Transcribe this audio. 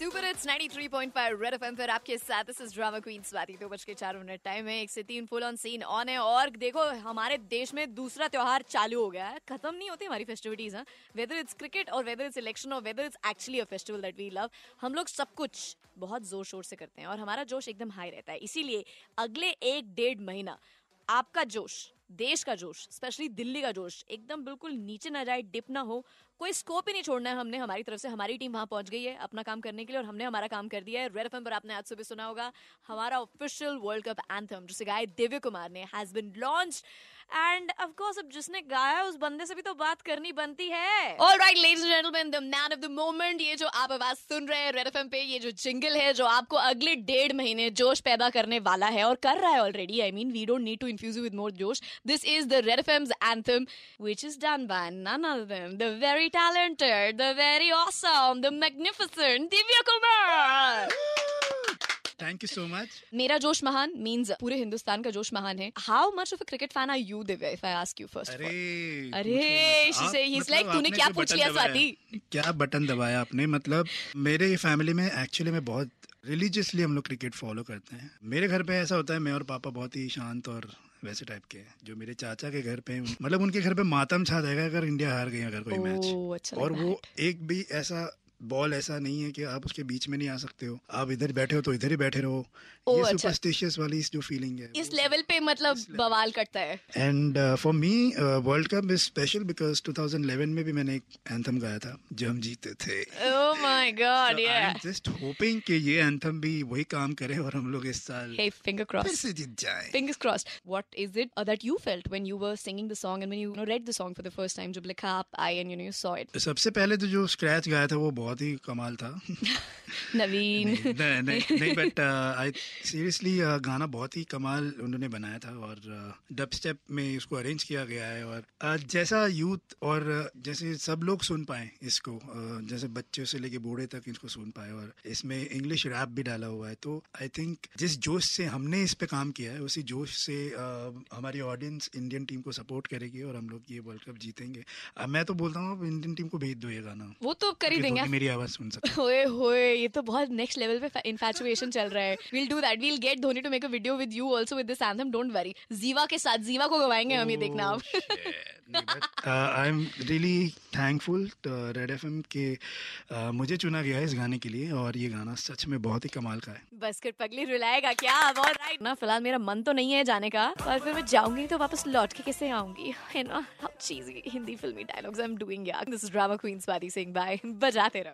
Super it's 93.5 red FM पर आपके साथ। This is drama queen Swati दो बज के चार मिनट टाइम है। एक से तीन फुल ऑन सीन ऑन है और देखो, हमारे देश में दूसरा त्योहार चालू हो गया है। खत्म नहीं होती हमारी फेस्टिविटीज हैं। वेदर इट्स क्रिकेट और वेदर इट्स इलेक्शन और whether it's actually a festival that we love हम लोग सब कुछ बहुत ज़ोर शोर से करते हैं और हमारा जोश एकदम हाई रहता है। इसीलिए अगले एक डेढ़ महीना आपका जोश, देश का जोश स्पेशली दिल्ली का जोश, एकदम बिल्कुल नीचे ना जाए डिप ना हो कोई स्कोप ही नहीं छोड़ना है हमने, हमारी तरफ़ से हमारी टीम वहाँ पहुँच गई है अपना काम करने के लिए और हमने हमारा काम कर दिया है। रेड एफएम पर आपने आज सुबह सुना होगा, हमारा ऑफिशियल वर्ल्ड कप एंथम जिसे गाए दिव्य कुमार ने has been launch and of course अब जिसने गाया उस बंदे से भी तो बात करनी बनती है। All right ladies and gentleman the man of the moment ये जो आप आवाज़ सुन रहे हैं रेड एफएम पे, ये जो जिंगल है, जो आपको अगले डेढ़ महीने जोश पैदा करने वाला है और कर रहा है already I mean we don't need to infuse with more जोश. This is the red FM's anthem which is done by none of them the very talented the very awesome, the magnificent Divya Kumar. Thank you so much मेरा जोश महान means पूरे हिंदुस्तान का जोश महान है। How much of a cricket fan are you Divya if I ask you first अरे अरे से ही इज़ लाइक तूने क्या पूछ लिया स्वाति क्या बटन दबाया आपने? मतलब मेरे फैमिली में एक्चुअली में बहुत रिलीजियसली हम लोग क्रिकेट फॉलो करते हैं। मेरे घर पे ऐसा होता है मैं और पापा बहुत ही शांत और वैसे टाइप के जो मेरे चाचा के घर पे मतलब उनके घर पे मातम छा जाएगा अगर इंडिया हार गई अगर कोई मैच अच्छा और वो एक भी ऐसा बॉल ऐसा नहीं है कि आप उसके बीच में नहीं आ सकते हो। आप इधर बैठे हो तो इधर ही बैठे रहो। ये सुपरस्टिशियस अच्छा। वाली जो फीलिंग है इस लेवल पे मतलब बवाल करता है। And for me world cup is special because 2011 में भी मैंने एक एंथम गाया था जो हम जीते थे। ओह my god yeah just hoping कि ये एंथम भी वही काम करे और हम लोग इस साल हे फिंगर क्रॉस फिर से जीत जाए। Fingers crossed what is it that you felt when you were singing the song and when you know read the song for the first time जब लिखा आप I and you know you saw it सबसे पहले तो जो scratch गाया था वो बहुत ही कमाल था। नवीन। नहीं नहीं नहीं बट आई सीरियसली गाना बहुत ही कमाल उन्होंने बनाया था और डब uh, स्टेप में इसको अरेंज किया गया है और uh, जैसा यूथ और uh, जैसे सब लोग सुन पाए इसको uh, जैसे बच्चों से लेके बूढ़े तक इसको सुन पाए और इसमें इंग्लिश रैप भी डाला हुआ है तो आई थिंक जिस जोश से हमने इस पे काम किया है उसी जोश से uh, हमारी ऑडियंस इंडियन टीम को सपोर्ट करेगी और हम लोग ये वर्ल्ड कप जीतेंगे। मैं तो बोलता हूँ इंडियन टीम को भेज दो ये गाना। वो तो कर ही देंगे। मेरी आवाज़ सुन सकते होए होए ये तो बहुत नेक्स्ट लेवल पे इन्फैचुएशन चल रहा है। Will do that will get Dhoni to make a video with you also with this anthem don't worry Ziva के साथ जीवा को गवाएँगे हम ये oh, देखना आप। I am really thankful red FM के uh, मुझे चुना गया है इस गाने के लिए और ये गाना सच में बहुत ही कमाल का है। बस कर पगली रुलाएगा क्या? बहुत राइट ना फ़िलहाल मेरा मन तो नहीं है जाने का पर फिर मैं जाऊँगी तो वापस लौट के कैसे आऊँगी? है ना? Cheesy Hindi filmi dialogues I am doing यार this is drama queen Swati Singh bye बजाते रहो।